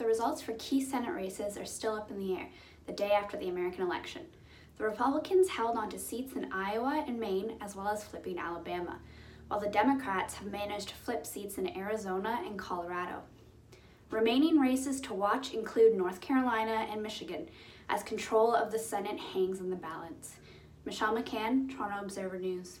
The results for key Senate races are still up in the air the day after the American election. The Republicans held onto seats in Iowa and Maine, as well as flipping Alabama, while the Democrats have managed to flip seats in Arizona and Colorado. Remaining races to watch include North Carolina and Michigan, as control of the Senate hangs in the balance. Michelle McCann, Toronto Observer News.